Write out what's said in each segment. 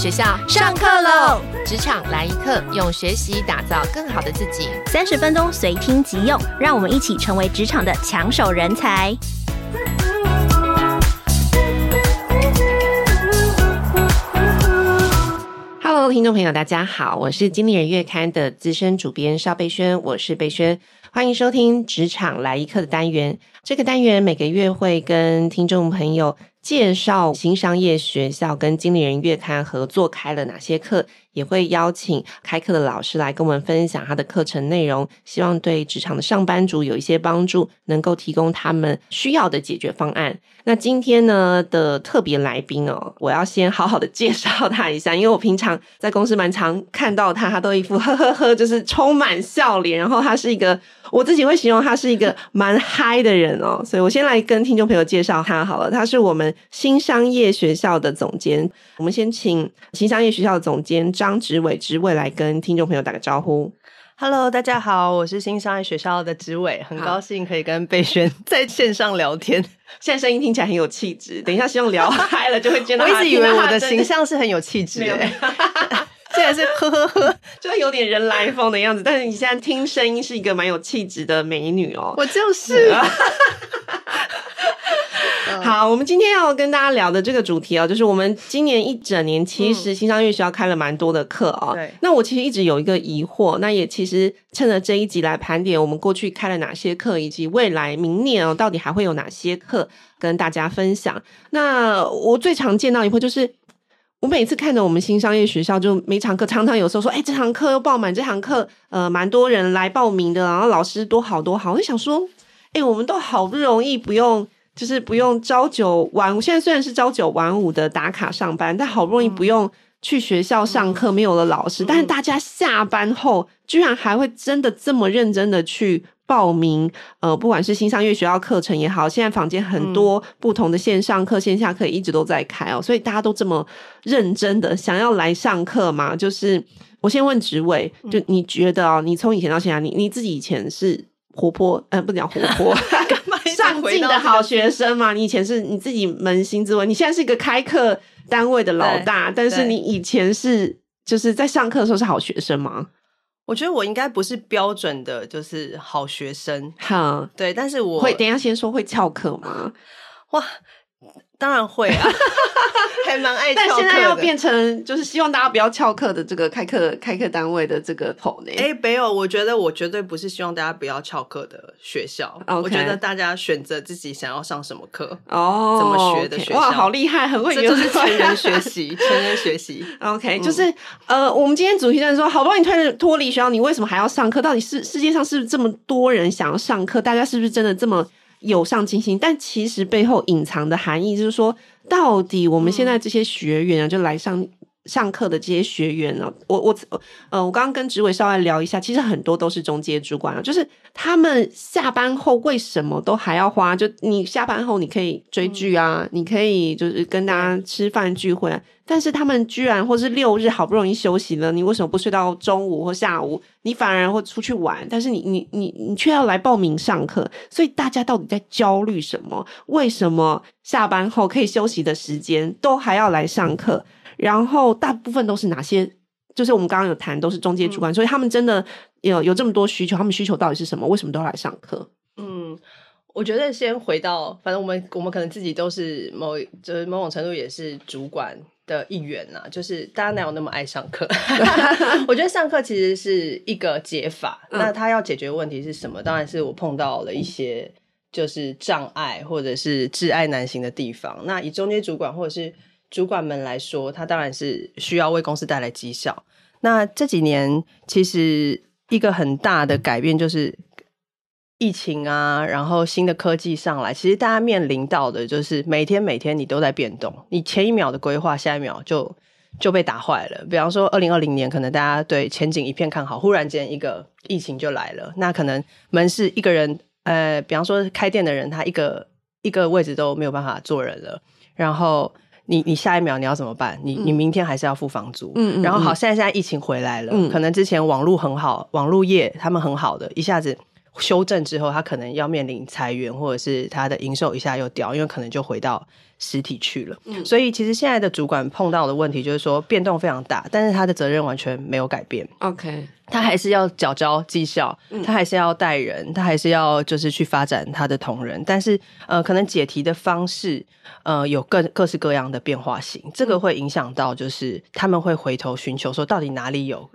学校上课喽！职场来一课，用学习打造更好的自己。三十分钟随听即用，让我们一起成为职场的抢手人才。Hello，听众朋友，大家好，我是经理人月刊的资深主编邵贝萱，我是贝萱，欢迎收听职场来一课的单元。这个单元每个月会跟听众朋友介绍新商业学校跟经理人月刊合作开了哪些课。也会邀请开课的老师来跟我们分享他的课程内容，希望对职场的上班族有一些帮助，能够提供他们需要的解决方案。那今天呢的特别来宾哦，我要先好好的介绍他一下，因为我平常在公司蛮常看到他，他都一副呵呵呵，就是充满笑脸，然后他是一个，我自己会形容他是一个蛮嗨的人哦，所以我先来跟听众朋友介绍他好了，他是我们新商业学校的总监，我们先请新商业学校的总监张。植伟，植伟来跟听众朋友打个招呼。Hello，大家好，我是新商业学校的植伟，很高兴可以跟贝萱 在线上聊天。现在声音听起来很有气质，等一下希望聊嗨了就会见到。我一直以为我的形象是很有气质的，现在是呵呵呵，就有点人来疯的样子。但是你现在听声音是一个蛮有气质的美女哦，我就是。好，我们今天要跟大家聊的这个主题哦，就是我们今年一整年其实新商业学校开了蛮多的课啊、哦。对、嗯，那我其实一直有一个疑惑，那也其实趁着这一集来盘点我们过去开了哪些课，以及未来明年哦到底还会有哪些课跟大家分享。那我最常见到一课就是，我每次看着我们新商业学校，就每场课常常有时候说，哎，这堂课又爆满，这堂课呃蛮多人来报名的，然后老师多好多好，我就想说，哎，我们都好不容易不用。就是不用朝九晚五，现在虽然是朝九晚五的打卡上班，但好不容易不用去学校上课，没有了老师，但是大家下班后居然还会真的这么认真的去报名，呃，不管是新商业学校课程也好，现在房间很多不同的线上课、线下课一直都在开哦，所以大家都这么认真的想要来上课吗？就是我先问职位，就你觉得哦，你从以前到现在，你你自己以前是活泼，呃，不讲活泼。上进的好学生嘛，你以前是你自己扪心自问，你现在是一个开课单位的老大，但是你以前是就是在上课的时候是好学生吗？我觉得我应该不是标准的，就是好学生。哈，对，但是我会等一下先说会翘课吗？哇！当然会啊，还蛮爱翘课的。但现在要变成就是希望大家不要翘课的这个开课开课单位的这个头呢？哎，没有，我觉得我绝对不是希望大家不要翘课的学校。Okay. 我觉得大家选择自己想要上什么课哦，怎么学的学校。哇，好厉害，很会，这就是成人学习，成人学习。OK，、嗯、就是呃，我们今天主题就是说，好不容易脱脱离学校，你为什么还要上课？到底是世界上是不是这么多人想要上课？大家是不是真的这么？有上进心，但其实背后隐藏的含义就是说，到底我们现在这些学员啊，就来上上课的这些学员呢，我我呃，我刚刚跟植伟稍微聊一下，其实很多都是中阶主管啊，就是他们下班后为什么都还要花？就你下班后你可以追剧啊，你可以就是跟大家吃饭聚会啊。但是他们居然或是六日好不容易休息了，你为什么不睡到中午或下午？你反而会出去玩，但是你你你你却要来报名上课，所以大家到底在焦虑什么？为什么下班后可以休息的时间都还要来上课？然后大部分都是哪些？就是我们刚刚有谈，都是中介主管，嗯、所以他们真的有有这么多需求，他们需求到底是什么？为什么都要来上课？嗯。我觉得先回到，反正我们我们可能自己都是某就是某种程度也是主管的一员呐、啊，就是大家哪有那么爱上课？我觉得上课其实是一个解法，嗯、那他要解决的问题是什么？当然是我碰到了一些就是障碍或者是挚爱难行的地方。那以中间主管或者是主管们来说，他当然是需要为公司带来绩效。那这几年其实一个很大的改变就是。疫情啊，然后新的科技上来，其实大家面临到的就是每天每天你都在变动，你前一秒的规划，下一秒就就被打坏了。比方说，二零二零年可能大家对前景一片看好，忽然间一个疫情就来了，那可能门市一个人，呃，比方说开店的人，他一个一个位置都没有办法坐人了，然后你你下一秒你要怎么办？你你明天还是要付房租，嗯，然后好，现在现在疫情回来了，嗯，可能之前网络很好，网络业他们很好的，一下子。修正之后，他可能要面临裁员，或者是他的营收一下又掉，因为可能就回到实体去了。嗯，所以其实现在的主管碰到的问题就是说变动非常大，但是他的责任完全没有改变。OK，他还是要缴交绩效，他还是要带人，他还是要就是去发展他的同仁，但是呃，可能解题的方式呃有各各式各样的变化性，这个会影响到就是他们会回头寻求说到底哪里有。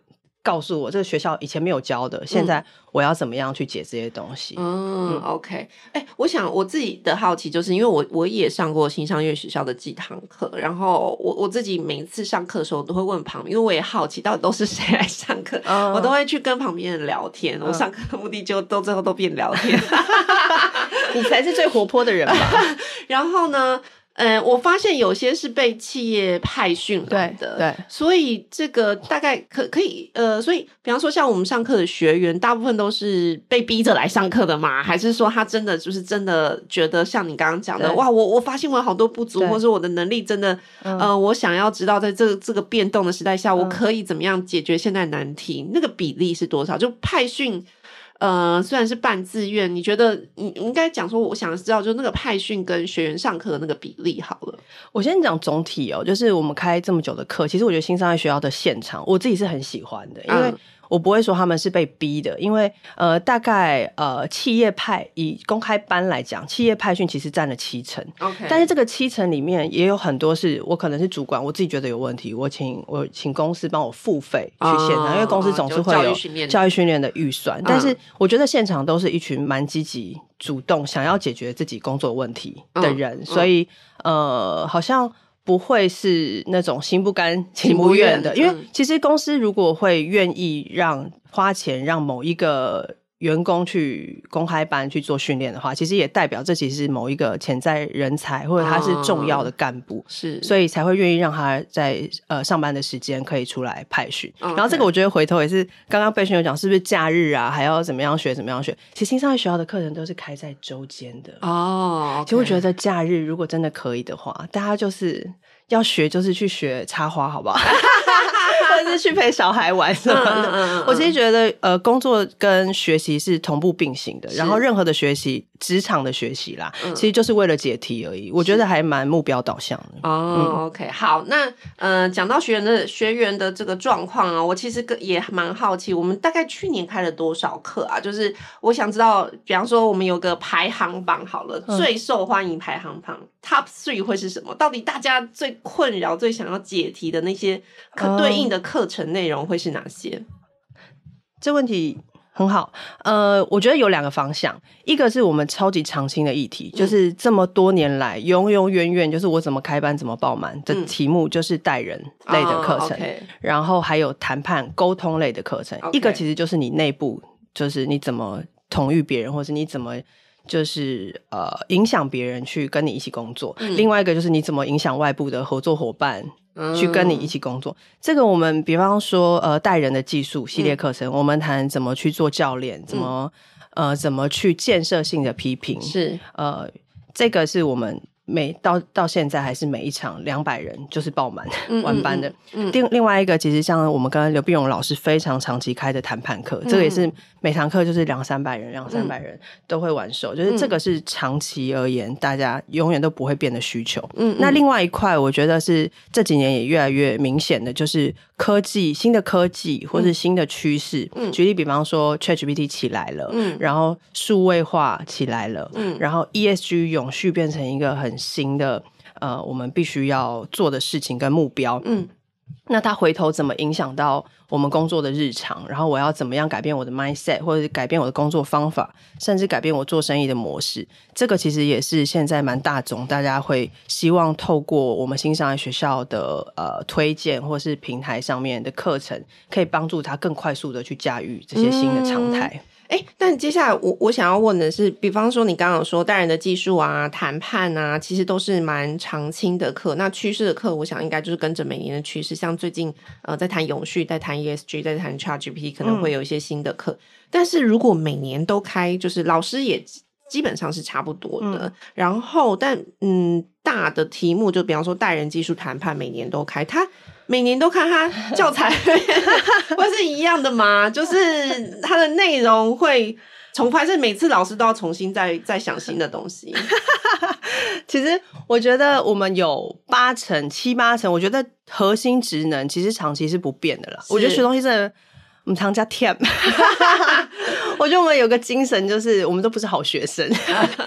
告诉我，这个学校以前没有教的，现在我要怎么样去解这些东西？嗯，嗯，OK。哎、欸，我想我自己的好奇，就是因为我我也上过新商业学校的几堂课，然后我我自己每一次上课的时候，我都会问旁边，因为我也好奇到底都是谁来上课，嗯、我都会去跟旁边人聊天。我上课的目的就都最后都变聊天，你才是最活泼的人吧？然后呢？嗯，我发现有些是被企业派训来的，对，对，所以这个大概可可以，呃，所以比方说像我们上课的学员，大部分都是被逼着来上课的嘛，还是说他真的就是真的觉得像你刚刚讲的，哇，我我发现我有好多不足，或者我的能力真的，嗯、呃，我想要知道在这个这个变动的时代下，嗯、我可以怎么样解决现在难题，那个比例是多少？就派训。呃，虽然是半自愿，你觉得你应该讲说，我想知道，就是那个派训跟学员上课的那个比例好了。我先讲总体哦，就是我们开这么久的课，其实我觉得新商业学校的现场，我自己是很喜欢的，因为。嗯我不会说他们是被逼的，因为呃，大概呃，企业派以公开班来讲，企业派训其实占了七成。OK，但是这个七成里面也有很多是我可能是主管，我自己觉得有问题，我请我请公司帮我付费去现场，哦、因为公司总是会有教育训练的预算。但是我觉得现场都是一群蛮积极、主动想要解决自己工作问题的人，嗯、所以呃，好像。不会是那种心不甘情不愿的，因为其实公司如果会愿意让花钱让某一个员工去公开班去做训练的话，其实也代表这其实是某一个潜在人才，或者他是重要的干部，是、嗯，所以才会愿意让他在呃上班的时间可以出来派训。然后这个我觉得回头也是刚刚被训有讲，是不是假日啊还要怎么样学怎么样学？其实新商业学校的课程都是开在周间的哦。Okay. 其实我觉得假日如果真的可以的话，大家就是要学，就是去学插花，好不好？或者是去陪小孩玩什么的，嗯嗯嗯、我其实觉得，呃，工作跟学习是同步并行的。然后，任何的学习，职场的学习啦，嗯、其实就是为了解题而已。我觉得还蛮目标导向的。哦、嗯、OK，好，那呃，讲到学员的学员的这个状况啊，我其实也蛮好奇，我们大概去年开了多少课啊？就是我想知道，比方说，我们有个排行榜好了，嗯、最受欢迎排行榜 Top Three 会是什么？到底大家最困扰、最想要解题的那些可对应的课程内容会是哪些？这问题很好，呃，我觉得有两个方向，一个是我们超级常青的议题，嗯、就是这么多年来永永远远就是我怎么开班怎么爆满的题目，就是带人类的课程，嗯 oh. 然后还有谈判沟通类的课程.一个其实就是你内部，就是你怎么统御别人，或是你怎么。就是呃，影响别人去跟你一起工作。嗯、另外一个就是你怎么影响外部的合作伙伴去跟你一起工作。嗯、这个我们比方说呃，带人的技术系列课程，嗯、我们谈怎么去做教练，怎么、嗯、呃，怎么去建设性的批评。是呃，这个是我们。每到到现在还是每一场两百人就是爆满完班的。另、嗯嗯嗯、另外一个，其实像我们跟刘碧荣老师非常长期开的谈判课，嗯、这个也是每堂课就是两三百人，两三百人都会完售，嗯、就是这个是长期而言大家永远都不会变的需求。嗯，那另外一块，我觉得是这几年也越来越明显的，就是科技新的科技或是新的趋势。嗯，举例比方说，ChatGPT 起来了，嗯，然后数位化起来了，嗯，然后 ESG 永续变成一个很新的呃，我们必须要做的事情跟目标，嗯，那他回头怎么影响到我们工作的日常？然后我要怎么样改变我的 mindset，或者是改变我的工作方法，甚至改变我做生意的模式？这个其实也是现在蛮大众，大家会希望透过我们新上来学校的呃推荐，或是平台上面的课程，可以帮助他更快速的去驾驭这些新的常态。嗯哎，但接下来我我想要问的是，比方说你刚刚说带人的技术啊、谈判啊，其实都是蛮常青的课。那趋势的课，我想应该就是跟着每年的趋势，像最近呃在谈永续、在谈 ESG、在谈 ChatGPT，可能会有一些新的课。嗯、但是如果每年都开，就是老师也基本上是差不多的。嗯、然后，但嗯，大的题目就比方说带人技术谈判，每年都开，它。每年都看他教材 会是一样的吗？就是它的内容会重复还是每次老师都要重新再再想新的东西？其实我觉得我们有八成七八成，我觉得核心职能其实长期是不变的啦。我觉得学东西真的，我们常加 temp。我觉得我们有个精神，就是我们都不是好学生。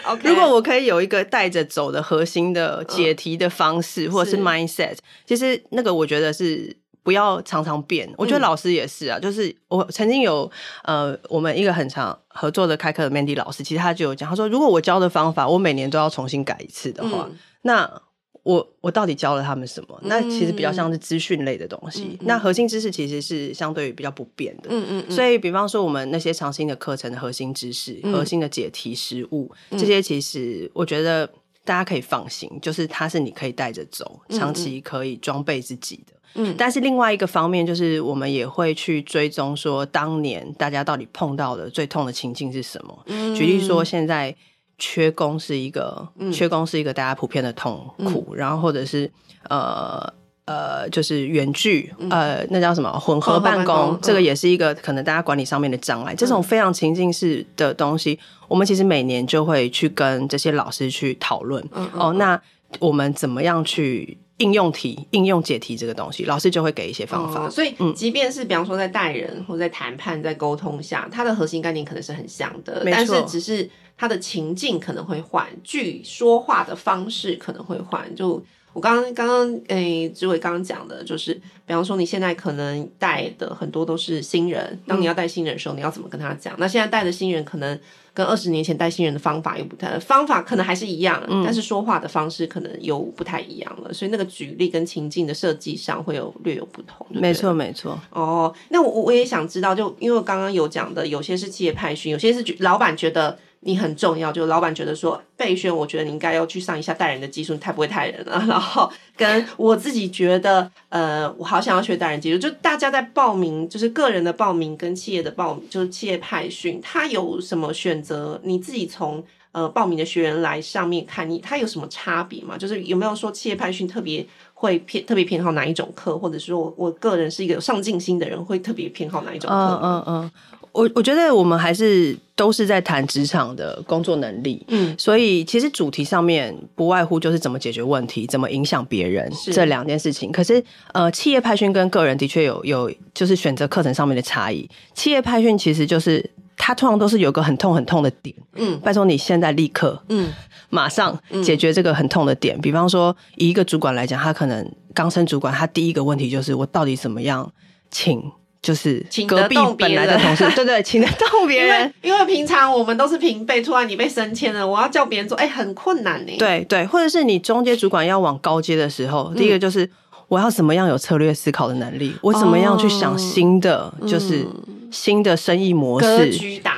Okay. 如果我可以有一个带着走的核心的解题的方式，或者是 mindset，其实那个我觉得是。不要常常变，我觉得老师也是啊。嗯、就是我曾经有呃，我们一个很常合作的开课的 Mandy 老师，其实他就有讲，他说如果我教的方法我每年都要重新改一次的话，嗯、那我我到底教了他们什么？嗯、那其实比较像是资讯类的东西。嗯、那核心知识其实是相对于比较不变的。嗯嗯。嗯所以，比方说我们那些长新的课程的核心知识、嗯、核心的解题实务，这些其实我觉得大家可以放心，就是它是你可以带着走，长期可以装备自己的。嗯，但是另外一个方面就是，我们也会去追踪说，当年大家到底碰到的最痛的情境是什么？嗯，举例说，现在缺工是一个，嗯、缺工是一个大家普遍的痛苦，嗯、然后或者是呃呃，就是远距，嗯、呃，那叫什么混合办公，办公这个也是一个可能大家管理上面的障碍。嗯、这种非常情境式的东西，我们其实每年就会去跟这些老师去讨论。哦，那我们怎么样去？应用题、应用解题这个东西，老师就会给一些方法。哦、所以，即便是比方说在带人或在谈判、在沟通下，它的核心概念可能是很像的，但是只是它的情境可能会换，句说话的方式可能会换。就我刚刚刚刚诶，志伟刚刚讲的，就是比方说你现在可能带的很多都是新人，当你要带新人的时候，嗯、你要怎么跟他讲？那现在带的新人可能。跟二十年前带新人的方法又不太，方法可能还是一样，嗯、但是说话的方式可能又不太一样了，所以那个举例跟情境的设计上会有略有不同。没错，没错。哦，那我我也想知道，就因为我刚刚有讲的，有些是企业派训，有些是老板觉得。你很重要，就老板觉得说，备选，我觉得你应该要去上一下带人的技术，你太不会带人了。然后跟我自己觉得，呃，我好想要学带人技术。就大家在报名，就是个人的报名跟企业的报名，就是企业派训，他有什么选择？你自己从呃报名的学员来上面看你，他有什么差别吗？就是有没有说企业派训特别会偏 特别偏好哪一种课，或者说我我个人是一个有上进心的人，会特别偏好哪一种课？嗯嗯嗯。我我觉得我们还是都是在谈职场的工作能力，嗯，所以其实主题上面不外乎就是怎么解决问题，怎么影响别人是这两件事情。可是呃，企业派训跟个人的确有有就是选择课程上面的差异。企业派训其实就是它通常都是有个很痛很痛的点，嗯，拜托你现在立刻，嗯，马上解决这个很痛的点。嗯，比方说以一个主管来讲，他可能刚升主管，他第一个问题就是我到底怎么样请。就是隔壁本来的同事，对对，请得动别人。因，因为平常我们都是平辈，突然你被升迁了，我要叫别人做，哎、欸，很困难呢。对对，或者是你中阶主管要往高阶的时候，嗯、第一个就是我要怎么样有策略思考的能力，我怎么样去想新的，哦、就是新的生意模式，格局打开。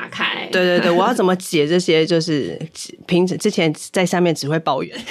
对对对，我要怎么解这些？就是平时之前在下面只会抱怨。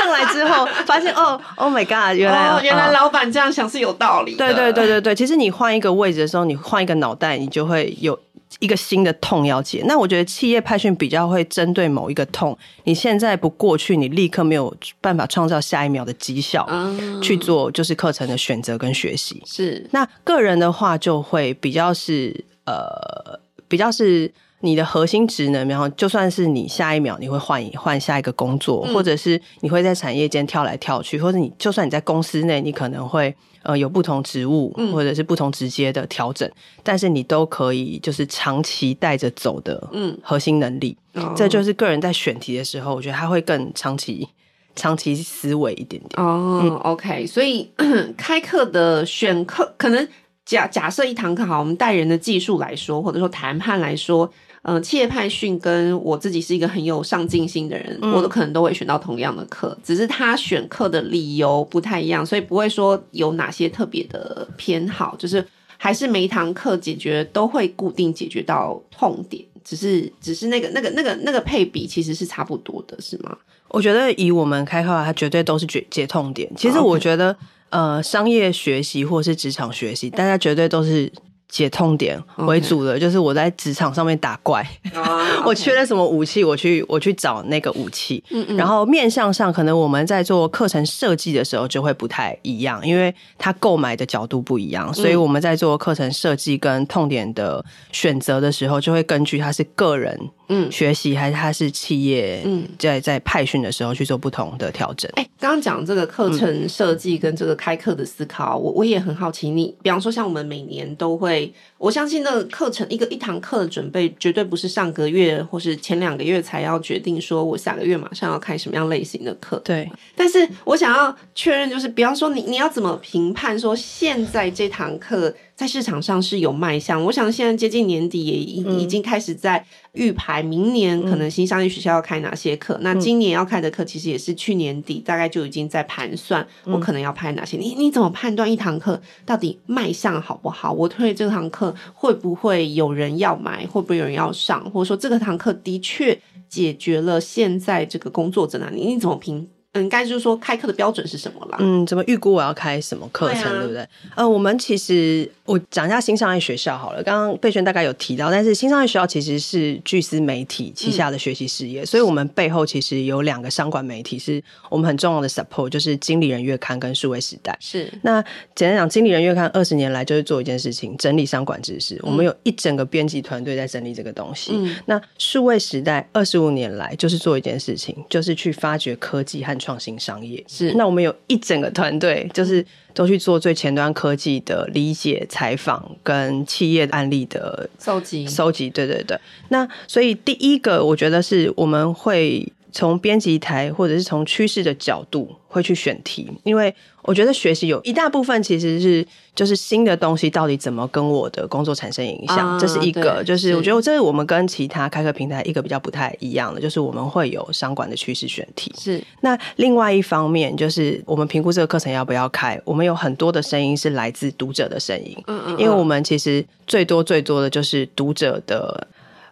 上来之后发现哦，Oh my God！原来、哦、原来老板这样想是有道理的。对对对对对，其实你换一个位置的时候，你换一个脑袋，你就会有一个新的痛要解。那我觉得企业派训比较会针对某一个痛，你现在不过去，你立刻没有办法创造下一秒的绩效，嗯、去做就是课程的选择跟学习。是，那个人的话就会比较是呃，比较是。你的核心职能，然后就算是你下一秒你会换一换下一个工作，嗯、或者是你会在产业间跳来跳去，或者你就算你在公司内，你可能会呃有不同职务，嗯、或者是不同直接的调整，但是你都可以就是长期带着走的，嗯，核心能力，嗯、这就是个人在选题的时候，我觉得他会更长期、长期思维一点点。哦、嗯、OK，所以开课的选课可能假假设一堂课好，我们带人的技术来说，或者说谈判来说。嗯、呃，企业派训跟我自己是一个很有上进心的人，嗯、我都可能都会选到同样的课，只是他选课的理由不太一样，所以不会说有哪些特别的偏好，就是还是每一堂课解决都会固定解决到痛点，只是只是那个那个那个那个配比其实是差不多的，是吗？我觉得以我们开课，它绝对都是解解痛点。其实我觉得，呃，商业学习或是职场学习，大家绝对都是。解痛点为主的.就是我在职场上面打怪，oh. 我缺了什么武器，我去我去找那个武器。嗯嗯。然后面向上，可能我们在做课程设计的时候就会不太一样，因为他购买的角度不一样，所以我们在做课程设计跟痛点的选择的时候，就会根据他是个人。嗯，学习还是他是企业，嗯，在在派训的时候去做不同的调整。哎、欸，刚刚讲这个课程设计跟这个开课的思考，嗯、我我也很好奇你。你比方说，像我们每年都会，我相信那个课程一个一堂课的准备，绝对不是上个月或是前两个月才要决定，说我下个月马上要开什么样类型的课。对。但是我想要确认，就是比方说你，你你要怎么评判说现在这堂课？在市场上是有卖相，我想现在接近年底也已已经开始在预排明年可能新商业学校要开哪些课。嗯、那今年要开的课其实也是去年底大概就已经在盘算，我可能要拍哪些。嗯、你你怎么判断一堂课到底卖相好不好？我推这堂课会不会有人要买？会不会有人要上？或者说这个堂课的确解决了现在这个工作者哪里？你怎么评？嗯，该就是说开课的标准是什么啦？嗯，怎么预估我要开什么课程，对，啊、对不对？呃，我们其实我讲一下新商业学校好了。刚刚蓓瑄大概有提到，但是新商业学校其实是巨思媒体旗下的学习事业，嗯、所以我们背后其实有两个商管媒体是我们很重要的 support，就是经理人月刊跟数位时代。是。那简单讲，经理人月刊二十年来就是做一件事情，整理商管知识。嗯、我们有一整个编辑团队在整理这个东西。嗯。那数位时代二十五年来就是做一件事情，就是去发掘科技和创新商业。是，那我们有一整个团队，就是都去做最前端科技的理解、采访跟企业案例的收集、收集。对对对，那所以第一个，我觉得是我们会从编辑台或者是从趋势的角度会去选题，因为。我觉得学习有一大部分其实是就是新的东西到底怎么跟我的工作产生影响，啊、这是一个。就是我觉得这是我们跟其他开课平台一个比较不太一样的，就是我们会有商管的趋势选题。是。那另外一方面就是我们评估这个课程要不要开，我们有很多的声音是来自读者的声音。嗯，嗯嗯。因为我们其实最多最多的就是读者的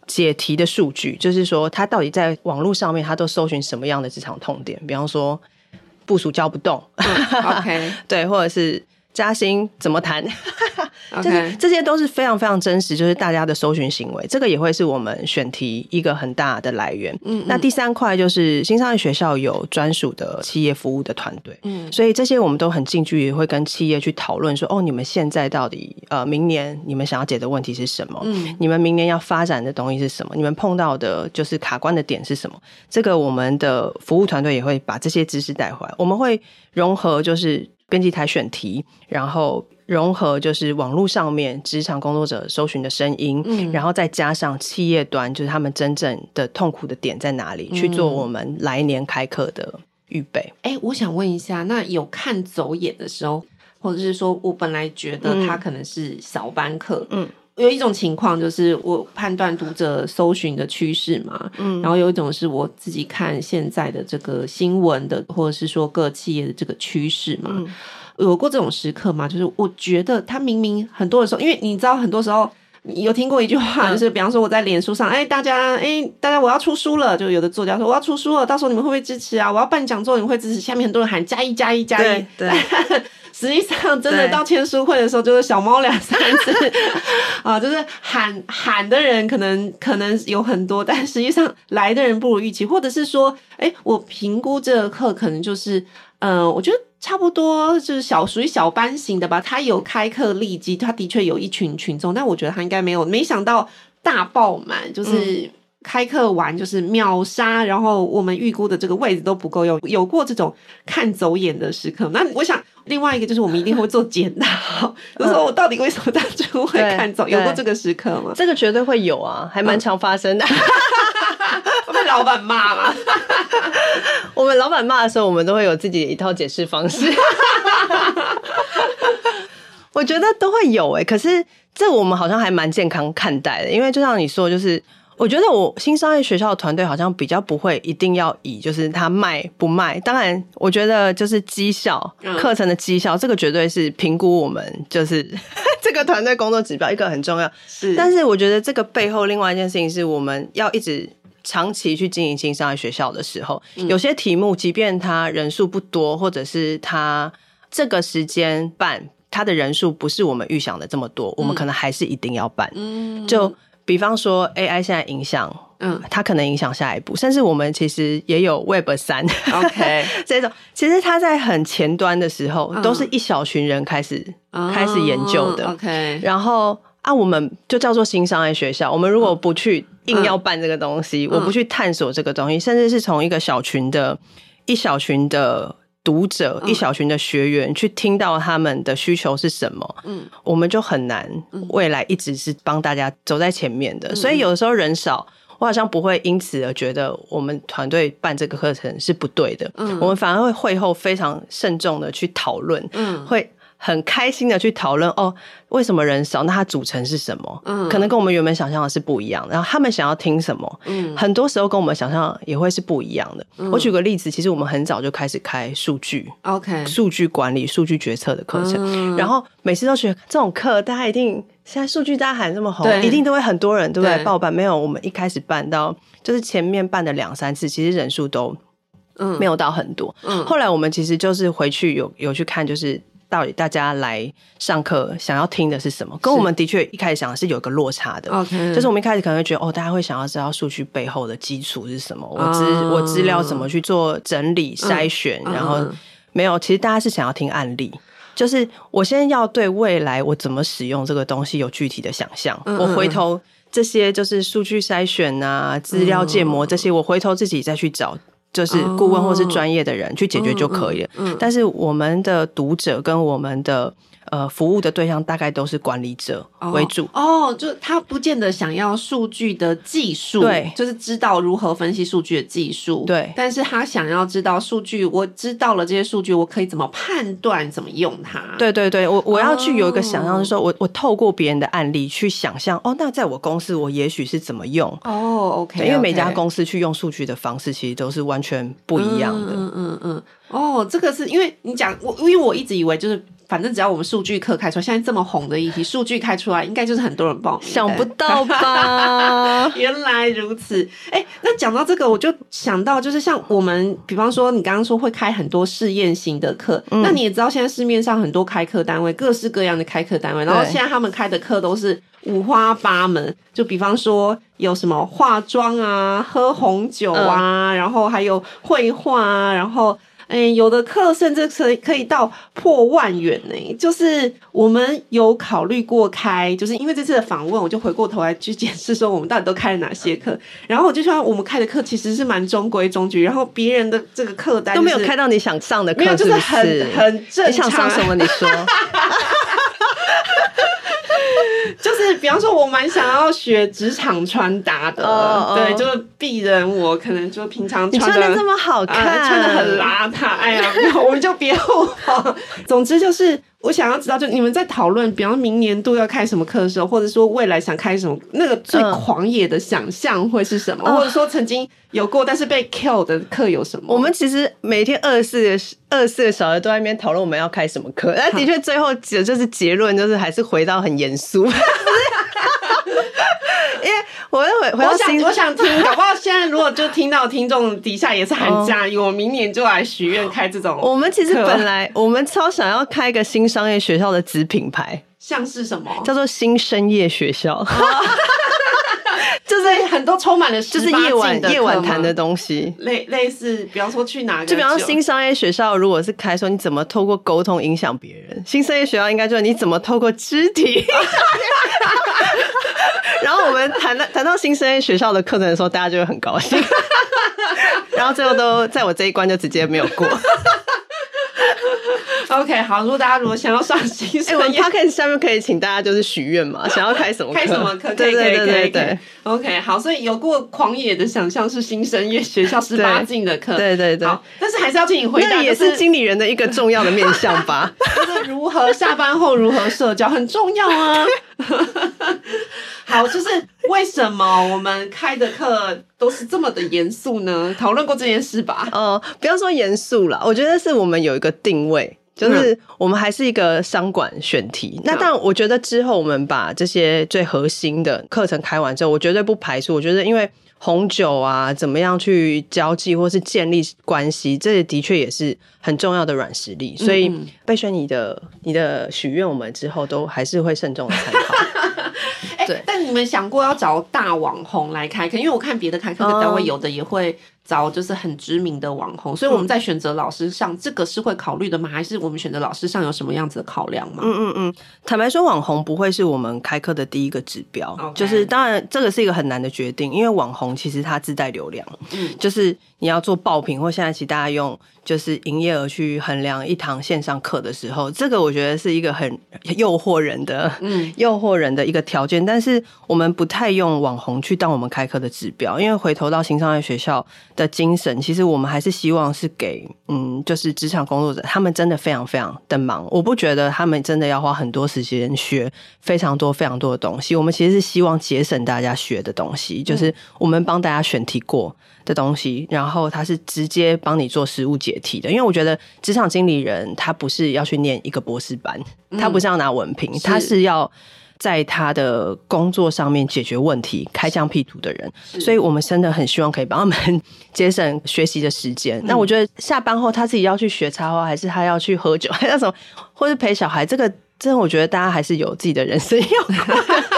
解题的数据，就是说他到底在网络上面他都搜寻什么样的职场痛点，比方说。部署教不动，嗯，OK，对，或者是。加薪怎么谈？就是这些都是非常非常真实，就是大家的搜寻行为，这个也会是我们选题一个很大的来源。嗯，嗯，那第三块就是新商业学校有专属的企业服务的团队，嗯，所以这些我们都很近距离会跟企业去讨论说，哦，你们现在到底呃，明年你们想要解的问题是什么？嗯，你们明年要发展的东西是什么？你们碰到的就是卡关的点是什么？这个我们的服务团队也会把这些知识带回来，我们会融合就是。编辑台选题，然后融合就是网络上面职场工作者搜寻的声音，嗯，然后再加上企业端，就是他们真正的痛苦的点在哪里，嗯、去做我们来年开课的预备。哎、欸，我想问一下，那有看走眼的时候，或者是说我本来觉得他可能是小班课，嗯，有一种情况就是我判断读者搜寻的趋势嘛，嗯，然后有一种是我自己看现在的这个新闻的，或者是说各企业的这个趋势嘛。嗯有过这种时刻吗？就是我觉得他明明很多的时候，因为你知道，很多时候有听过一句话，就是比方说我在脸书上，哎、欸，大家，哎、欸，大家我要出书了，就有的作家说我要出书了，到时候你们会不会支持啊？我要办讲座，你们会支持？下面很多人喊加一加一加一，对，实际上真的到签书会的时候，就是小猫两三只 啊，就是喊喊的人可能可能有很多，但实际上来的人不如预期，或者是说，哎、欸，我评估这个课可能就是，嗯、呃，我觉得。差不多就是小属于小班型的吧，他有开课立即，他的确有一群群众，但我觉得他应该没有，没想到大爆满，就是开课完就是秒杀，然后我们预估的这个位置都不够用，有过这种看走眼的时刻。那我想另外一个就是我们一定会做检讨，就说我到底为什么当初会 看走，有过这个时刻吗？这个绝对会有啊，还蛮常发生的。被老板骂吗？我们老板骂的时候，我们都会有自己的一套解释方式。我觉得都会有诶，可是这我们好像还蛮健康看待的，因为就像你说，就是我觉得我新商业学校的团队好像比较不会一定要以就是他卖不卖。当然，我觉得就是绩效课程的绩效，这个绝对是评估我们就是 这个团队工作指标一个很重要。是，但是我觉得这个背后另外一件事情是我们要一直。长期去经营新商业学校的时候，有些题目，即便他人数不多，或者是他这个时间办它的人数不是我们预想的这么多，我们可能还是一定要办。嗯，就比方说 AI 现在影响，嗯，它可能影响下一步，甚至我们其实也有 Web 三，OK，这种其实它在很前端的时候，都是一小群人开始开始研究的，OK，然后啊，我们就叫做新商业学校，我们如果不去硬要办这个东西，我不去探索这个东西，甚至是从一个小群的一小群的。读者一小群的学员去听到他们的需求是什么，嗯，我们就很难未来一直是帮大家走在前面的。所以有的时候人少，我好像不会因此而觉得我们团队办这个课程是不对的。嗯，我们反而会会后非常慎重的去讨论，嗯，会。很开心的去讨论哦，为什么人少？那它组成是什么？嗯，可能跟我们原本想象的是不一样。然后他们想要听什么？嗯，很多时候跟我们想象也会是不一样的。嗯，我举个例子，其实我们很早就开始开数据，OK，数据管理、数据决策的课程。嗯，然后每次都觉得这种课，大家一定现在数据大家喊这么红，一定都会很多人对不对？报办没有？我们一开始办到就是前面办的两三次，其实人数都嗯没有到很多。嗯，后来我们其实就是回去有有去看，就是。到底大家来上课想要听的是什么？跟我们的确一开始想的是有个落差的。OK，就是我们一开始可能会觉得，哦，大家会想要知道数据背后的基础是什么，我资、uh, 我资料怎么去做整理筛选，嗯、然后没有，其实大家是想要听案例，就是我先要对未来我怎么使用这个东西有具体的想象，嗯、我回头这些就是数据筛选啊、资料建模这些，我回头自己再去找。就是顾问或是专业的人去解决就可以了。但是我们的读者跟我们的。呃，服务的对象大概都是管理者为主哦，哦，就他不见得想要数据的技术，对，就是知道如何分析数据的技术，对，但是他想要知道数据，我知道了这些数据，我可以怎么判断，怎么用它？对对对，我我要去有一个想象，是说、哦、我我透过别人的案例去想象，哦，那在我公司我也许是怎么用？哦，OK，因为每家公司去用数据的方式其实都是完全不一样的，嗯嗯嗯，哦，这个是因为你讲我，因为我一直以为就是。反正只要我们数据课开出来，现在这么红的议题，数据开出来，应该就是很多人报名。想不到吧？原来如此。哎、欸，那讲到这个，我就想到，就是像我们，比方说你刚刚说会开很多试验型的课，嗯、那你也知道，现在市面上很多开课单位，各式各样的开课单位，然后现在他们开的课都是五花八门。就比方说有什么化妆啊、喝红酒啊，嗯、然后还有绘画啊，然后。哎、欸，有的课甚至可以可以到破万元呢。就是我们有考虑过开，就是因为这次的访问，我就回过头来去检视说我们到底都开了哪些课。然后我就说我们开的课其实是蛮中规中矩，然后别人的这个课单、就是、都没有开到你想上的课，没有，就是很很正常。你想上什么？你说。就是比方说，我蛮想要学职场穿搭的，oh, oh. 对，就是鄙人我可能就平常穿的这么好看，呃、穿的很邋遢，哎呀，我们就别后悔。总之就是。我想要知道，就你们在讨论，比方明年度要开什么课的时候，或者说未来想开什么，那个最狂野的想象会是什么？嗯、或者说曾经有过但是被 kill 的课有什么？我们其实每天二十四个二十四个小时都在那边讨论我们要开什么课，但的确最后结就是结论就是还是回到很严肃。因为我要回，回到我想我想听，搞不好现在如果就听到听众底下也是很加油，我明年就来许愿开这种。我们其实本来我们超想要开一个新商业学校的子品牌，像是什么？叫做新深夜学校，就是很多充满了就是夜晚夜晚谈的东西，类类似，比方说去哪个，就比方说新商业学校如果是开说你怎么透过沟通影响别人，新商业学校应该就是你怎么透过肢体。然后我们谈到谈到新生学校的课程的时候，大家就会很高兴。然后最后都在我这一关就直接没有过。OK，好，如果大家如果想要上新生，哎、欸，我们 Podcast 下面可以请大家就是许愿嘛，想要开什么课？开什么课？对对对对对。OK，好，所以有过狂野的想象是新生业学校十八进的课，对对对。好，但是还是要请你回答，那也是经理人的一个重要的面向吧？就是如何下班后如何社交很重要啊。好，就是为什么我们开的课都是这么的严肃呢？讨论过这件事吧？哦、呃，不要说严肃了，我觉得是我们有一个定位，就是我们还是一个商管选题。嗯、那但我觉得之后我们把这些最核心的课程开完之后，我绝对不排除。我觉得，因为红酒啊，怎么样去交际或是建立关系，这的确也是很重要的软实力。所以贝萱，你的你的许愿，我们之后都还是会慎重的参考。对、欸，但你们想过要找大网红来开课？因为我看别的开课的单位，有的也会。找就是很知名的网红，所以我们在选择老师上，这个是会考虑的吗？还是我们选择老师上有什么样子的考量吗？嗯嗯嗯，坦白说，网红不会是我们开课的第一个指标。就是当然，这个是一个很难的决定，因为网红其实它自带流量，嗯，就是你要做爆品，或现在其实大家用就是营业额去衡量一堂线上课的时候，这个我觉得是一个很诱惑人的，嗯，诱惑人的一个条件。但是我们不太用网红去当我们开课的指标，因为回头到新商业学校。的精神，其实我们还是希望是给，嗯，就是职场工作者，他们真的非常非常的忙，我不觉得他们真的要花很多时间学非常多非常多的东西。我们其实是希望节省大家学的东西，就是我们帮大家选题过的东西，然后他是直接帮你做实物解题的。因为我觉得职场经理人他不是要去念一个博士班，他不是要拿文凭，他是要。在他的工作上面解决问题、开疆辟土的人，所以我们真的很希望可以帮他们节省学习的时间。嗯。那我觉得下班后他自己要去学插花，还是他要去喝酒，还是什么，或是陪小孩，这个真的我觉得大家还是有自己的人生要过。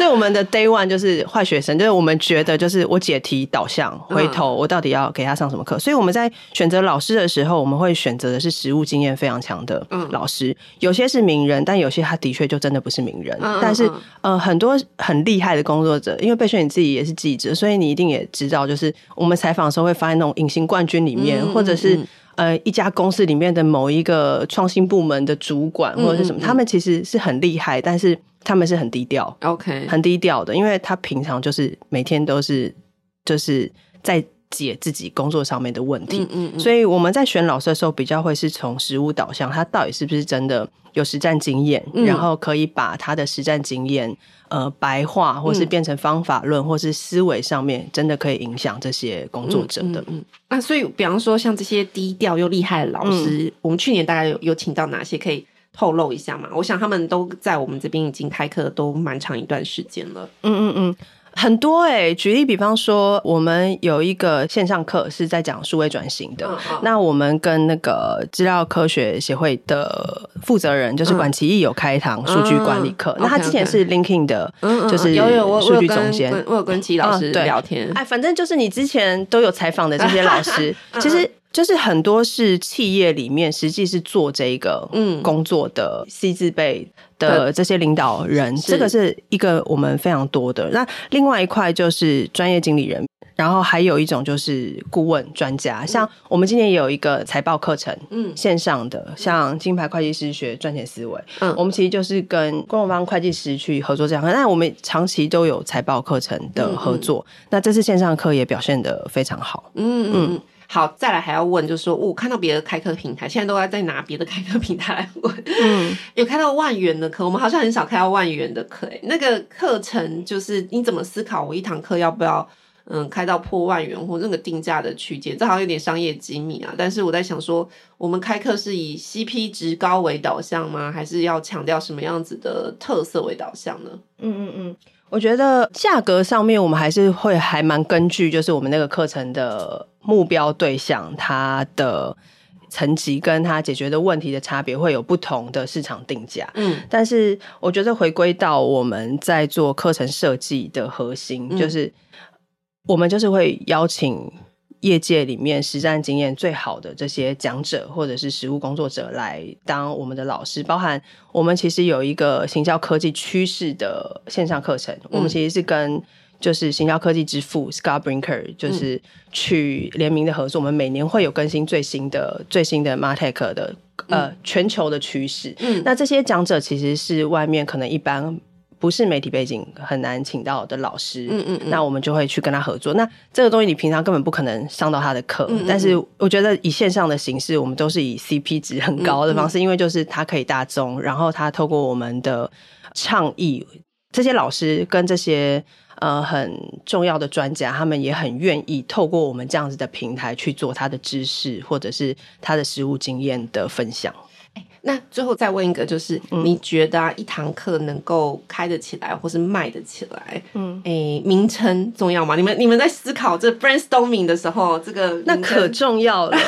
所以我们的 day one 就是坏学生，就是我们觉得就是我解题导向，回头我到底要给他上什么课。所以我们在选择老师的时候，我们会选择的是实务经验非常强的老师。有些是名人，但有些他的确就真的不是名人。但是呃，很多很厉害的工作者，因为贝选你自己也是记者，所以你一定也知道，就是我们采访的时候会发现那种隐形冠军里面，或者是呃一家公司里面的某一个创新部门的主管或者是什么，他们其实是很厉害，但是。他们是很低调，OK，很低调的，因为他平常就是每天都是就是在解自己工作上面的问题，嗯嗯嗯，所以我们在选老师的时候，比较会是从实务导向，他到底是不是真的有实战经验，嗯，然后可以把他的实战经验呃白话，或是变成方法论，嗯，或是思维上面真的可以影响这些工作者的。嗯，那所以比方说像这些低调又厉害的老师，嗯，我们去年大概有有请到哪些可以？透露一下嘛，我想他们都在我们这边已经开课都蛮长一段时间了。嗯嗯嗯，很多哎、欸，举例比方说，我们有一个线上课是在讲数位转型的、嗯。那我们跟那个资料科学协会的负责人，就是管奇义有开一堂数据管理课、嗯。那他之前是 LinkedIn 的，就是有有数据总监。我有跟奇老师聊天。哎、嗯，反正就是你之前都有采访的这些老师，其实。就是很多是企业里面实际是做这个嗯。工作的 C 字辈的这些领导人，这个是一个我们非常多的。那另外一块就是专业经理人，然后还有一种就是顾问专家。像我们今年也有一个财报课程，嗯，线上的，像金牌会计师学赚钱思维，嗯，我们其实就是跟公方会计师去合作这样。那我们长期都有财报课程的合作，那这次线上课也表现的非常好，嗯。嗯。好，再来还要问，就是说，我看到别的开课平台，现在都在在拿别的开课平台来问。嗯，有开到万元的课，我们好像很少开到万元的课。诶，那个课程就是你怎么思考？我一堂课要不要嗯开到破万元或那个定价的区间？这好像有点商业机密啊。但是我在想说，我们开课是以 CP 值高为导向吗？还是要强调什么样子的特色为导向呢？嗯嗯嗯。我觉得价格上面，我们还是会还蛮根据，就是我们那个课程的目标对象，它的层级跟它解决的问题的差别，会有不同的市场定价。嗯，但是我觉得回归到我们在做课程设计的核心，就是我们就是会邀请。业界里面实战经验最好的这些讲者或者是实务工作者来当我们的老师，包含我们其实有一个行销科技趋势的线上课程，嗯，我们其实是跟就是行销科技之父 Scott Brinker 就是去联名的合作，我们每年会有更新最新的最新的 Martech 的呃全球的趋势。嗯，那这些讲者其实是外面可能一般。不是媒体背景很难请到的老师，嗯嗯，嗯，那我们就会去跟他合作。那这个东西你平常根本不可能上到他的课，但是我觉得以线上的形式，我们都是以 CP 值很高的方式，因为就是他可以大众，然后他透过我们的倡议，这些老师跟这些呃很重要的专家，他们也很愿意透过我们这样子的平台去做他的知识或者是他的实务经验的分享。那最后再问一个，就是、嗯、你觉得啊，一堂课能够开得起来，或是卖得起来，嗯，诶、欸，名称重要吗？你们你们在思考这 brainstorming 的时候，这个那可重要了。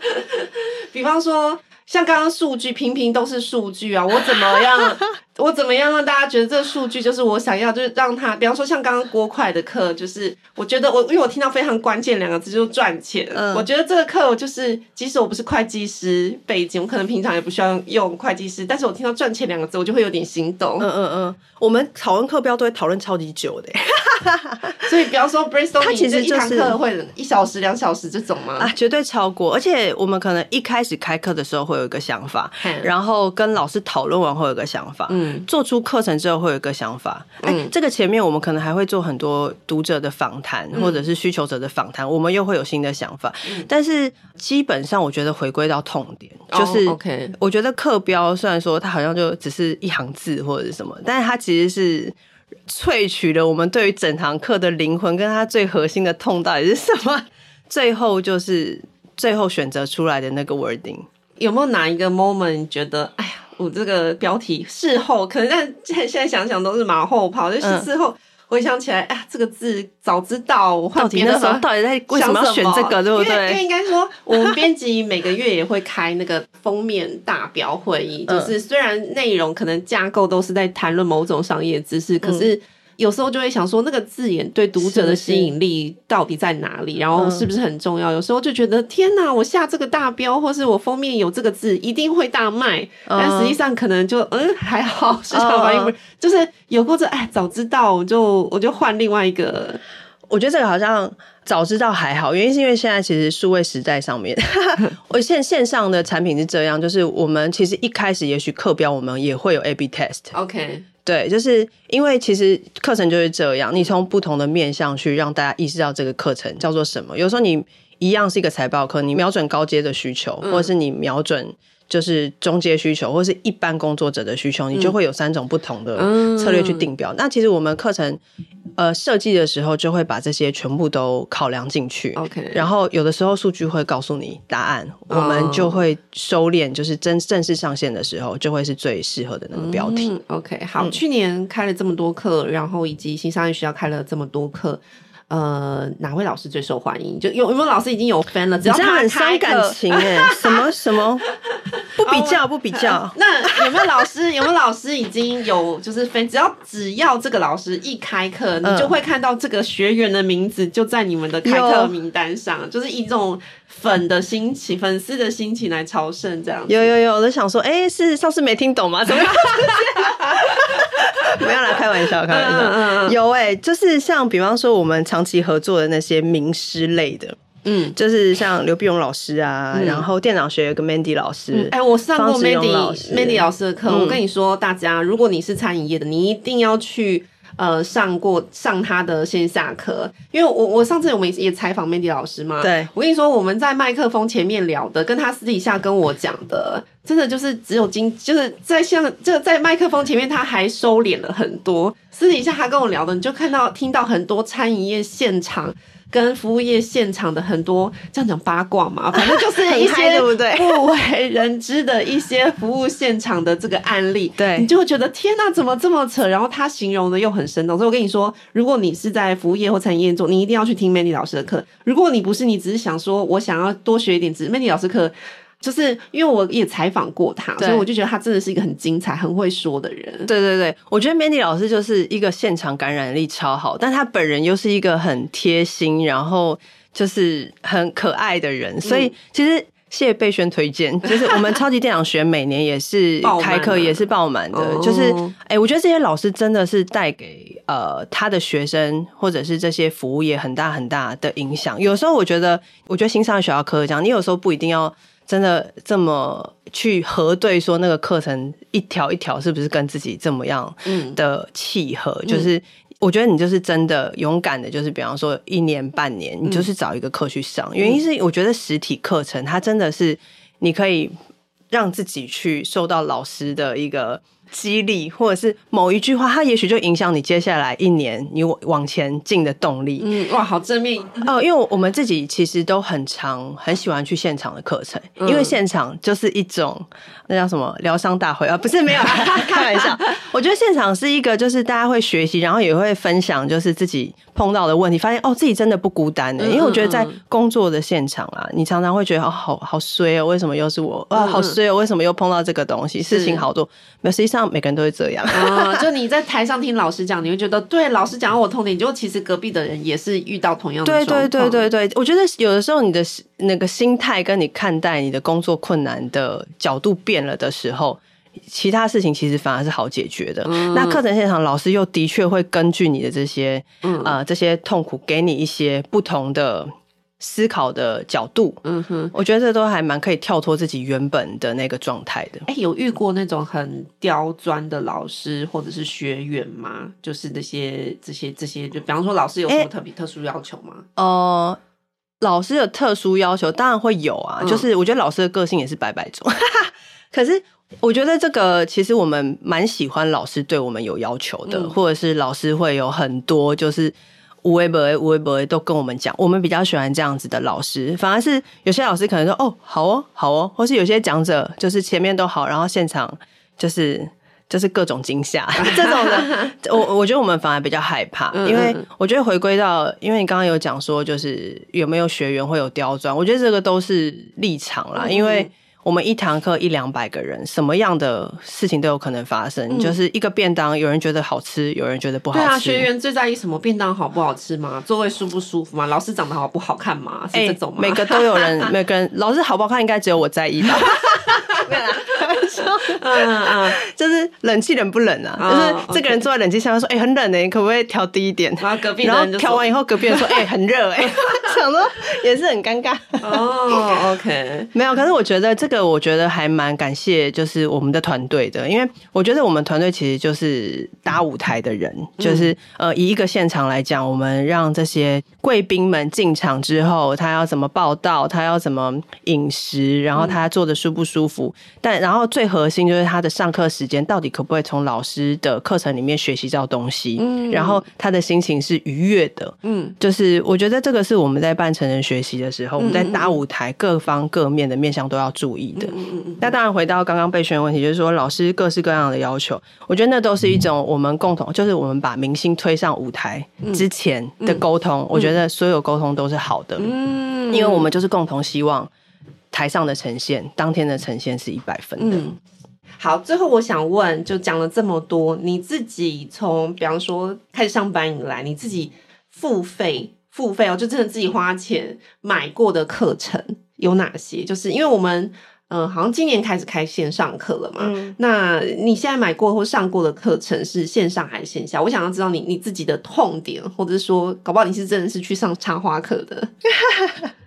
比方说。像刚刚数据，平平都是数据啊！我怎么样？我怎么样让大家觉得这个数据就是我想要？就是让他，比方说像刚刚郭快的课，就是我觉得我因为我听到非常关键两个字，就是赚钱。嗯，我觉得这个课我就是，即使我不是会计师背景，我可能平常也不需要用会计师，但是我听到赚钱两个字，我就会有点心动。嗯嗯嗯，我们讨论课标都会讨论超级久的。所以，比方说，brainstorming，它其实一堂课会一小时、两小时这种吗？啊，绝对超过。而且，我们可能一开始开课的时候会有一个想法，然后跟老师讨论完会有一个想法，嗯，做出课程之后会有一个想法。哎、嗯欸，这个前面我们可能还会做很多读者的访谈，或者是需求者的访谈，我们又会有新的想法。嗯、但是，基本上我觉得回归到痛点，就是，OK，我觉得课标虽然说它好像就只是一行字或者是什么，但是它其实是。萃取了我们对于整堂课的灵魂，跟它最核心的痛到底是什么？最后就是最后选择出来的那个 wording，有没有哪一个 moment 你觉得，哎呀，我这个标题事后可能但现在现在想想都是马后炮，就是事后。嗯回想起来，哎呀，这个字早知道，我换别的时候到底在为什么要选这个，对不对？因为应该说，我们编辑每个月也会开那个封面大标会议，就是虽然内容可能架构都是在谈论某种商业知识，可是。有时候就会想说，那个字眼对读者的吸引力到底在哪里？然后是不是很重要？有时候就觉得天哪，我下这个大标，或是我封面有这个字，一定会大卖。但实际上可能就嗯还好，市场反应不是，就是有过这哎，早知道我就我就换另外一个。我觉得这个好像早知道还好，原因是因为现在其实数位时代上面，我现线上的产品是这样，就是我们其实一开始也许课标我们也会有 A/B test。对，就是因为其实课程就是这样，你从不同的面向去让大家意识到这个课程叫做什么。有时候你一样是一个财报课，你瞄准高阶的需求，或者是你瞄准。就是中介需求，或是一般工作者的需求，你就会有三种不同的策略去定标。嗯、那其实我们课程呃设计的时候，就会把这些全部都考量进去。OK，然后有的时候数据会告诉你答案，我们就会收敛，就是真正式上线的时候，就会是最适合的那个标题。嗯、OK，好，嗯、去年开了这么多课，然后以及新商业学校开了这么多课。呃，哪位老师最受欢迎？就有有没有老师已经有 fan 了？只要他很伤感情哎，什么什么不比较不比较？那有没有老师？有没有老师已经有就是 fan？只要只要这个老师一开课，你就会看到这个学员的名字就在你们的开课名单上，就是以这种粉的心情、粉丝的心情来朝圣这样。有有有，我在想说，哎、欸，是上次没听懂吗？怎么样？不要来开玩笑，开玩笑。嗯嗯嗯有哎、欸，就是像比方说我们长期合作的那些名师类的，嗯，就是像刘碧荣老师啊，嗯、然后电脑学有个 Mandy 老师，哎、嗯欸，我上过 Mandy 老师 Mandy 老师的课。嗯、我跟你说，大家如果你是餐饮业的，你一定要去呃上过上他的线下课，因为我我上次我们也采访 Mandy 老师嘛，对，我跟你说我们在麦克风前面聊的，跟他私底下跟我讲的。真的就是只有经，就是在像这在麦克风前面，他还收敛了很多。私底下他跟我聊的，你就看到听到很多餐饮业现场跟服务业现场的很多这样讲八卦嘛，反正就是一些不为人知的一些服务现场的这个案例。对，你就会觉得天哪，怎么这么扯？然后他形容的又很生动，所以我跟你说，如果你是在服务业或餐饮业做，你一定要去听 Mandy 老师的课。如果你不是，你只是想说我想要多学一点知识，Mandy 老师课。就是因为我也采访过他，所以我就觉得他真的是一个很精彩、很会说的人。对对对，我觉得 Mandy 老师就是一个现场感染力超好，但他本人又是一个很贴心，然后就是很可爱的人。所以其实谢谢贝轩推荐，就是我们超级店长学每年也是开课也是爆满的。满就是哎、欸，我觉得这些老师真的是带给呃他的学生或者是这些服务业很大很大的影响。有时候我觉得，我觉得新商业学校课这样，你有时候不一定要。真的这么去核对说那个课程一条一条是不是跟自己这么样的契合？嗯、就是我觉得你就是真的勇敢的，就是比方说一年半年，你就是找一个课去上。嗯、原因是我觉得实体课程它真的是你可以让自己去受到老师的一个激励，或者是某一句话，它也许就影响你接下来一年你往前进的动力。嗯，哇，好正面哦！因为我们自己其实都很常很喜欢去现场的课程，嗯，因为现场就是一种那叫什么疗伤大会啊？不是没有 开玩笑。我觉得现场是一个，就是大家会学习，然后也会分享，就是自己碰到的问题，发现哦，自己真的不孤单的。因为我觉得在工作的现场啊，你常常会觉得哦，好好衰哦，为什么又是我啊？好衰哦，为什么又碰到这个东西？事情好多，没有，实际上每个人都会这样啊。就你在台上听老师讲，你会觉得对，老师讲到我痛点，就其实隔壁的人也是遇到同样的。对对对对对，我觉得有的时候你的那个心态跟你看待你的工作困难的角度变了的时候。其他事情其实反而是好解决的。嗯、那课程现场老师又的确会根据你的这些、嗯、呃这些痛苦，给你一些不同的思考的角度。嗯哼，我觉得这都还蛮可以跳脱自己原本的那个状态的。哎、欸，有遇过那种很刁钻的老师或者是学员吗？就是这些这些这些，就比方说老师有什么特别、欸、特殊要求吗？呃，老师的特殊要求，当然会有啊。嗯、就是我觉得老师的个性也是百百种，可是。我觉得这个其实我们蛮喜欢老师对我们有要求的，嗯、或者是老师会有很多就是无微不微、无微不微都跟我们讲，我们比较喜欢这样子的老师。反而是有些老师可能说哦好哦好哦，或是有些讲者就是前面都好，然后现场就是就是各种惊吓 这种的。我我觉得我们反而比较害怕，因为我觉得回归到，因为你刚刚有讲说就是有没有学员会有刁钻，我觉得这个都是立场啦，因为。我们一堂课一两百个人，什么样的事情都有可能发生。嗯、就是一个便当，有人觉得好吃，有人觉得不好吃。对啊，学员最在意什么？便当好不好吃吗？座位舒不舒服吗？老师长得好不好看吗？是这种吗？欸、每个都有人，每个人老师好不好看，应该只有我在意吧。没有啦，嗯嗯，就是冷气冷不冷啊？嗯、就是这个人坐在冷气下面说：“哎、欸，很冷呢、欸，可不可以调低一点？”然后隔壁人调完以后，隔壁人说：“哎、欸，很热哎、欸。”想说也是很尴尬哦。OK，没有，可是我觉得这个，我觉得还蛮感谢，就是我们的团队的，因为我觉得我们团队其实就是搭舞台的人，嗯、就是呃，以一个现场来讲，我们让这些贵宾们进场之后，他要怎么报道，他要怎么饮食，然后他坐的舒不舒服。但然后最核心就是他的上课时间到底可不可以从老师的课程里面学习到东西，嗯，然后他的心情是愉悦的，嗯，就是我觉得这个是我们在办成人学习的时候，我们在搭舞台各方各面的面向都要注意的。那当然回到刚刚备选的问题，就是说老师各式各样的要求，我觉得那都是一种我们共同，就是我们把明星推上舞台之前的沟通，我觉得所有沟通都是好的，嗯，因为我们就是共同希望。台上的呈现，当天的呈现是一百分的。嗯，好，最后我想问，就讲了这么多，你自己从比方说开始上班以来，你自己付费付费哦，就真的自己花钱买过的课程有哪些？就是因为我们嗯、呃，好像今年开始开线上课了嘛。嗯，那你现在买过或上过的课程是线上还是线下？我想要知道你你自己的痛点，或者是说，搞不好你是真的是去上插花课的。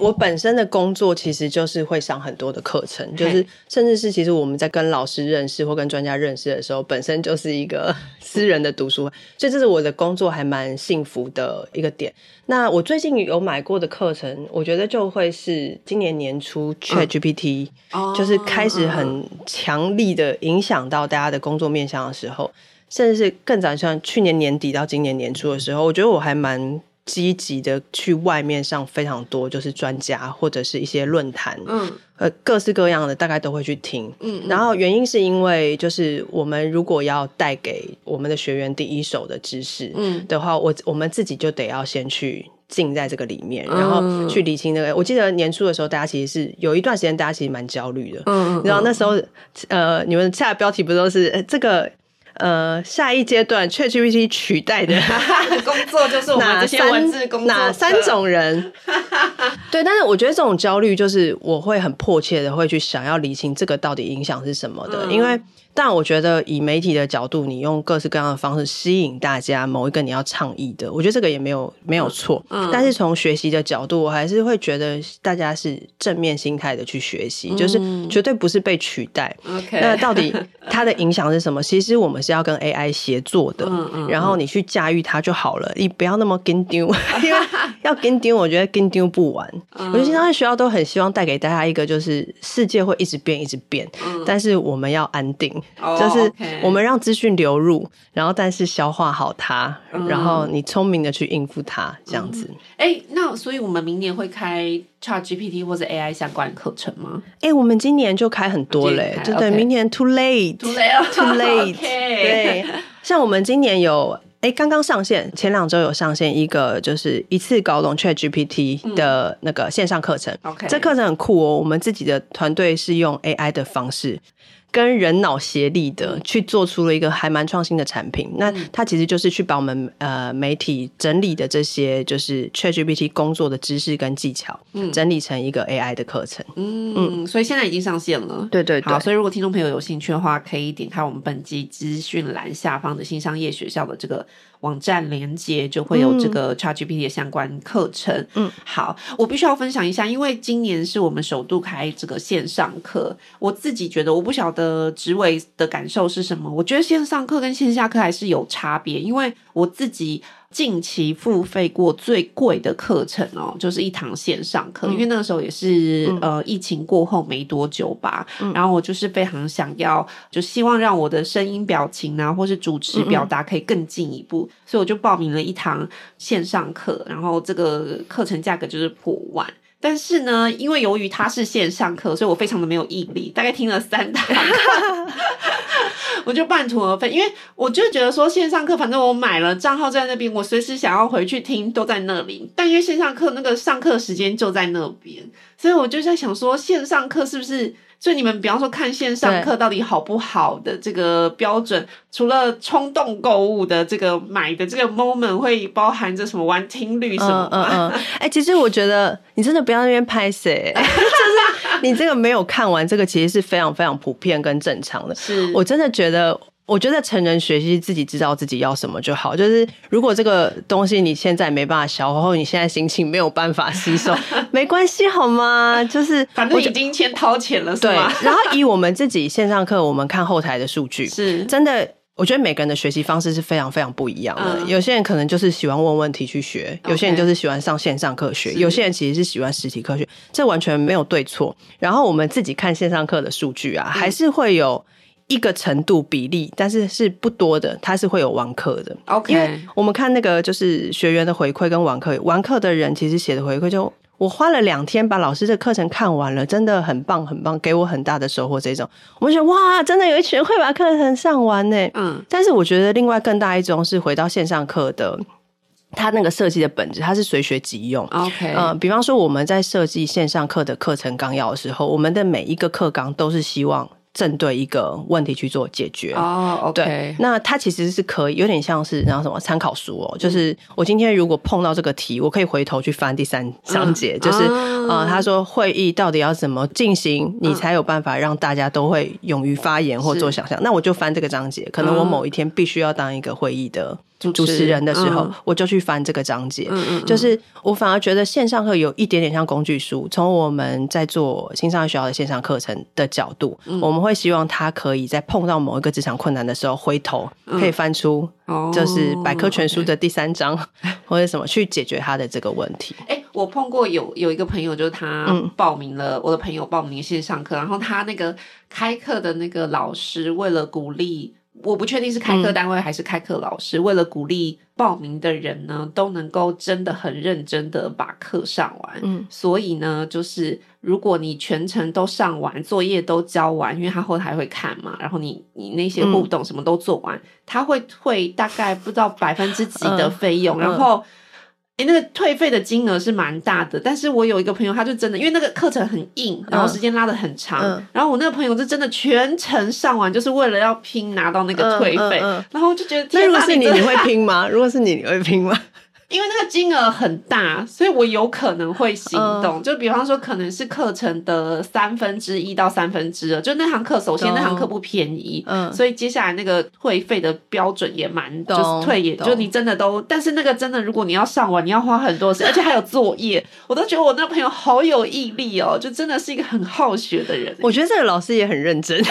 我本身的工作其实就是会上很多的课程，就是甚至是其实我们在跟老师认识或跟专家认识的时候，本身就是一个 私人的读书会，所以这是我的工作还蛮幸福的一个点。那我最近有买过的课程，我觉得就会是今年年初 ChatGPT、嗯、就是开始很强力的影响到大家的工作面向的时候，甚至是更早像去年年底到今年年初的时候，我觉得我还蛮。积极的去外面上非常多，就是专家或者是一些论坛，嗯，呃，各式各样的大概都会去听，嗯，然后原因是因为就是我们如果要带给我们的学员第一手的知识，嗯的话，我我们自己就得要先去浸在这个里面，然后去理清那个。我记得年初的时候，大家其实是有一段时间，大家其实蛮焦虑的，嗯，然后那时候，呃，你们下的标题不都是，呃，这个？呃，下一阶段 ChatGPT 取代的 工作就是我们这些文字工作哪三种人？对，但是我觉得这种焦虑就是我会很迫切的会去想要理清这个到底影响是什么的，嗯、因为。但我觉得以媒体的角度，你用各式各样的方式吸引大家某一个你要倡议的，我觉得这个也没有没有错。嗯，但是从学习的角度，我还是会觉得大家是正面心态的去学习，嗯，就是绝对不是被取代。OK，那到底 它的影响是什么？其实我们是要跟 AI 协作的，嗯嗯，然后你去驾驭它就好了，你不要那么跟丢，因为要跟丢，我觉得跟丢不完。嗯、我觉得现在学校都很希望带给大家一个，就是世界会一直变，一直变，嗯、但是我们要安定，哦、就是我们让资讯流入，然后但是消化好它，嗯、然后你聪明的去应付它，这样子。哎、那所以我们明年会开 ChatGPT 或者 AI 相关课程吗？哎、欸，我们今年就开很多嘞，对对，okay. 明年 too late，too late，too late，对，像我们今年有。哎，刚刚上线，前两周有上线一个，就是一次搞懂 ChatGPT 的那个线上课程。嗯、OK，这课程很酷哦。我们自己的团队是用 AI 的方式。跟人脑协力的去做出了一个还蛮创新的产品，那它其实就是去把我们呃媒体整理的这些就是 ChatGPT 工作的知识跟技巧，嗯，整理成一个 AI 的课程，嗯嗯，所以现在已经上线了，对对对。好，所以如果听众朋友有兴趣的话，可以点开我们本集资讯栏下方的新商业学校的这个网站连接，就会有这个 ChatGPT 的相关课程。嗯，好，我必须要分享一下，因为今年是我们首度开这个线上课，我自己觉得我不晓得。的职位的感受是什么？我觉得线上课跟线下课还是有差别，因为我自己近期付费过最贵的课程哦，就是一堂线上课，嗯、因为那个时候也是、嗯、呃疫情过后没多久吧，嗯、然后我就是非常想要，就希望让我的声音、表情啊，或是主持表达可以更进一步，所以我就报名了一堂线上课，然后这个课程价格就是破万。但是呢，因为由于它是线上课，所以我非常的没有毅力，大概听了三堂，我就半途而废。因为我就觉得说线上课，反正我买了账号在那边，我随时想要回去听都在那里。但因为线上课那个上课时间就在那边，所以我就在想说，线上课是不是？所以你们比方说看线上课到底好不好的这个标准，除了冲动购物的这个买的这个 moment 会包含着什么玩听率什么？嗯嗯。哎、嗯欸，其实我觉得你真的不要那边拍谁，就是你这个没有看完，这个其实是非常非常普遍跟正常的。是我真的觉得。我觉得成人学习自己知道自己要什么就好。就是如果这个东西你现在没办法消化，或你现在心情没有办法吸收，没关系好吗？就是反正已经先掏钱了，对。然后以我们自己线上课，我们看后台的数据，是真的。我觉得每个人的学习方式是非常非常不一样的。嗯、有些人可能就是喜欢问问题去学，有些人就是喜欢上线上课学，有些人其实是喜欢实体课学，这完全没有对错。然后我们自己看线上课的数据啊，还是会有。一个程度比例，但是是不多的，它是会有网课的。OK，因为我们看那个就是学员的回馈跟网课，完课的人其实写的回馈就我花了两天把老师的课程看完了，真的很棒很棒，给我很大的收获。这种我们觉得哇，真的有一群人会把课程上完呢。嗯，但是我觉得另外更大一种是回到线上课的，它那个设计的本质，它是随学即用。OK，嗯，比方说我们在设计线上课的课程纲要的时候，我们的每一个课纲都是希望。针对一个问题去做解决。哦，oh，OK，对，那它其实是可以有点像是然后什么参考书哦，就是我今天如果碰到这个题，我可以回头去翻第三章节，嗯、就是啊、呃，他说会议到底要怎么进行，你才有办法让大家都会勇于发言或做想象，那我就翻这个章节，可能我某一天必须要当一个会议的。主持人的时候，嗯、我就去翻这个章节。嗯嗯，就是我反而觉得线上课有一点点像工具书。从我们在做新商业学校的线上课程的角度，嗯、我们会希望他可以在碰到某一个职场困难的时候，回头可以翻出，就是百科全书的第三章、嗯、或者什么去解决他的这个问题。哎、欸，我碰过有有一个朋友，就是他报名了，嗯、我的朋友报名线上课，然后他那个开课的那个老师为了鼓励。我不确定是开课单位还是开课老师，嗯、为了鼓励报名的人呢，都能够真的很认真的把课上完。嗯，所以呢，就是如果你全程都上完，作业都交完，因为他后台会看嘛，然后你你那些互动什么都做完，嗯、他会退大概不知道百分之几的费用，嗯、然后。欸、那个退费的金额是蛮大的，但是我有一个朋友，他就真的，因为那个课程很硬，然后时间拉的很长，嗯、然后我那个朋友是真的全程上完，就是为了要拼拿到那个退费，然后就觉得，那如果是你，你会拼吗？如果是你，你会拼吗？因为那个金额很大，所以我有可能会行动。Uh, 就比方说，可能是课程的三分之一到三分之二。就那堂课，首先那堂课不便宜，嗯，所以接下来那个退费的标准也蛮，就是退也，就你真的都，但是那个真的，如果你要上完，你要花很多时间，而且还有作业，我都觉得我那个朋友好有毅力哦，就真的是一个很好学的人。我觉得这个老师也很认真。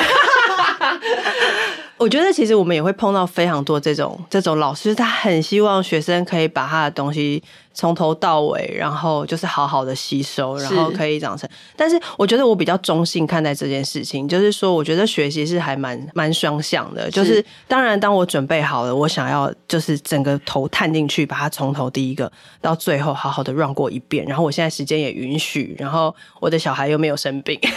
我觉得其实我们也会碰到非常多这种这种老师，他很希望学生可以把他的东西从头到尾，然后就是好好的吸收，然后可以长成。但是我觉得我比较中性看待这件事情，就是说，我觉得学习是还蛮蛮双向的。就是当然，当我准备好了，我想要就是整个头探进去，把它从头第一个到最后好好的 run 过一遍。然后我现在时间也允许，然后我的小孩又没有生病。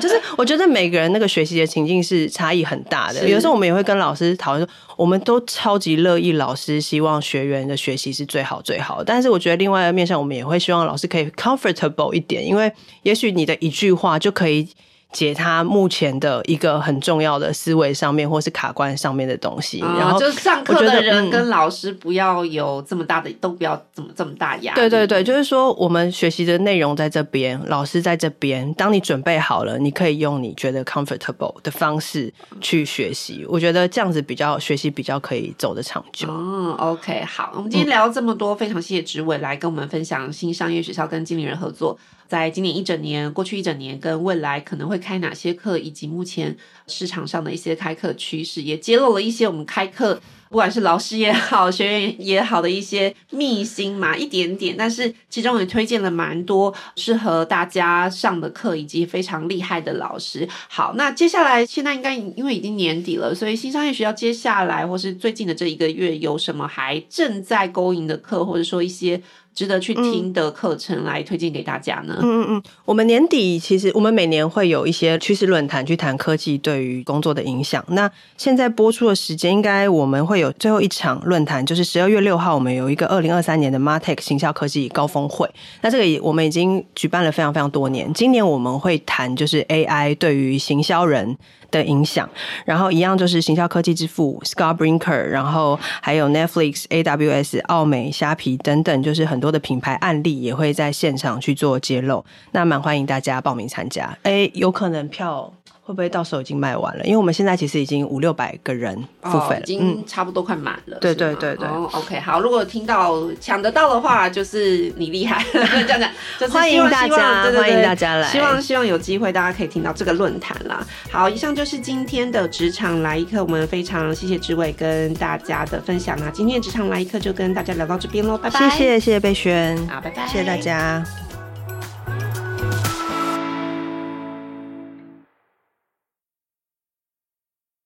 就是我觉得每个人那个学习的情境是差异很大的。有时候我们也会跟老师讨论说，我们都超级乐意老师希望学员的学习是最好最好。但是我觉得另外一个面向，我们也会希望老师可以 comfortable 一点，因为也许你的一句话就可以。解他目前的一个很重要的思维上面，或是卡关上面的东西，哦、然后就是上课的人跟老师不要有这么大的，嗯、都不要怎么这么大压力。对对对，就是说我们学习的内容在这边，老师在这边。当你准备好了，你可以用你觉得 comfortable 的方式去学习。我觉得这样子比较学习比较可以走得长久。嗯，OK，好，我们今天聊这么多，嗯、非常谢谢植伟来跟我们分享新商业学校跟经理人合作。在今年一整年，过去一整年跟未来可能会开哪些课，以及目前市场上的一些开课趋势，也揭露了一些我们开课，不管是老师也好，学员也好的一些秘辛嘛，一点点。但是其中也推荐了蛮多适合大家上的课，以及非常厉害的老师。好，那接下来现在应该因为已经年底了，所以新商业学校接下来或是最近的这一个月有什么还正在勾引的课，或者说一些。值得去听的课程来推荐给大家呢？嗯嗯嗯，我们年底其实我们每年会有一些趋势论坛去谈科技对于工作的影响。那现在播出的时间，应该我们会有最后一场论坛，就是十二月六号，我们有一个二零二三年的 Martech 行销科技高峰会。那这个也我们已经举办了非常非常多年，今年我们会谈就是 AI 对于行销人的影响，然后一样就是行销科技之父 s c a r b r i n k e r 然后还有 Netflix、AWS、奥美、虾皮等等，就是很多的品牌案例也会在现场去做揭露，那蛮欢迎大家报名参加。哎，有可能票。会不会到时候已经卖完了？因为我们现在其实已经五六百个人付费了，哦，已经差不多快满了。对对对对，哦，OK，好。如果听到抢得到的话，就是你厉害。这样讲，就是欢迎大家，对对对，欢迎大家来。希望希望有机会大家可以听到这个论坛啦。好，以上就是今天的职场来一课，我们非常谢谢志伟跟大家的分享啊。今天的职场来一课就跟大家聊到这边喽，拜拜。谢谢谢谢贝轩，好，拜拜，谢谢大家。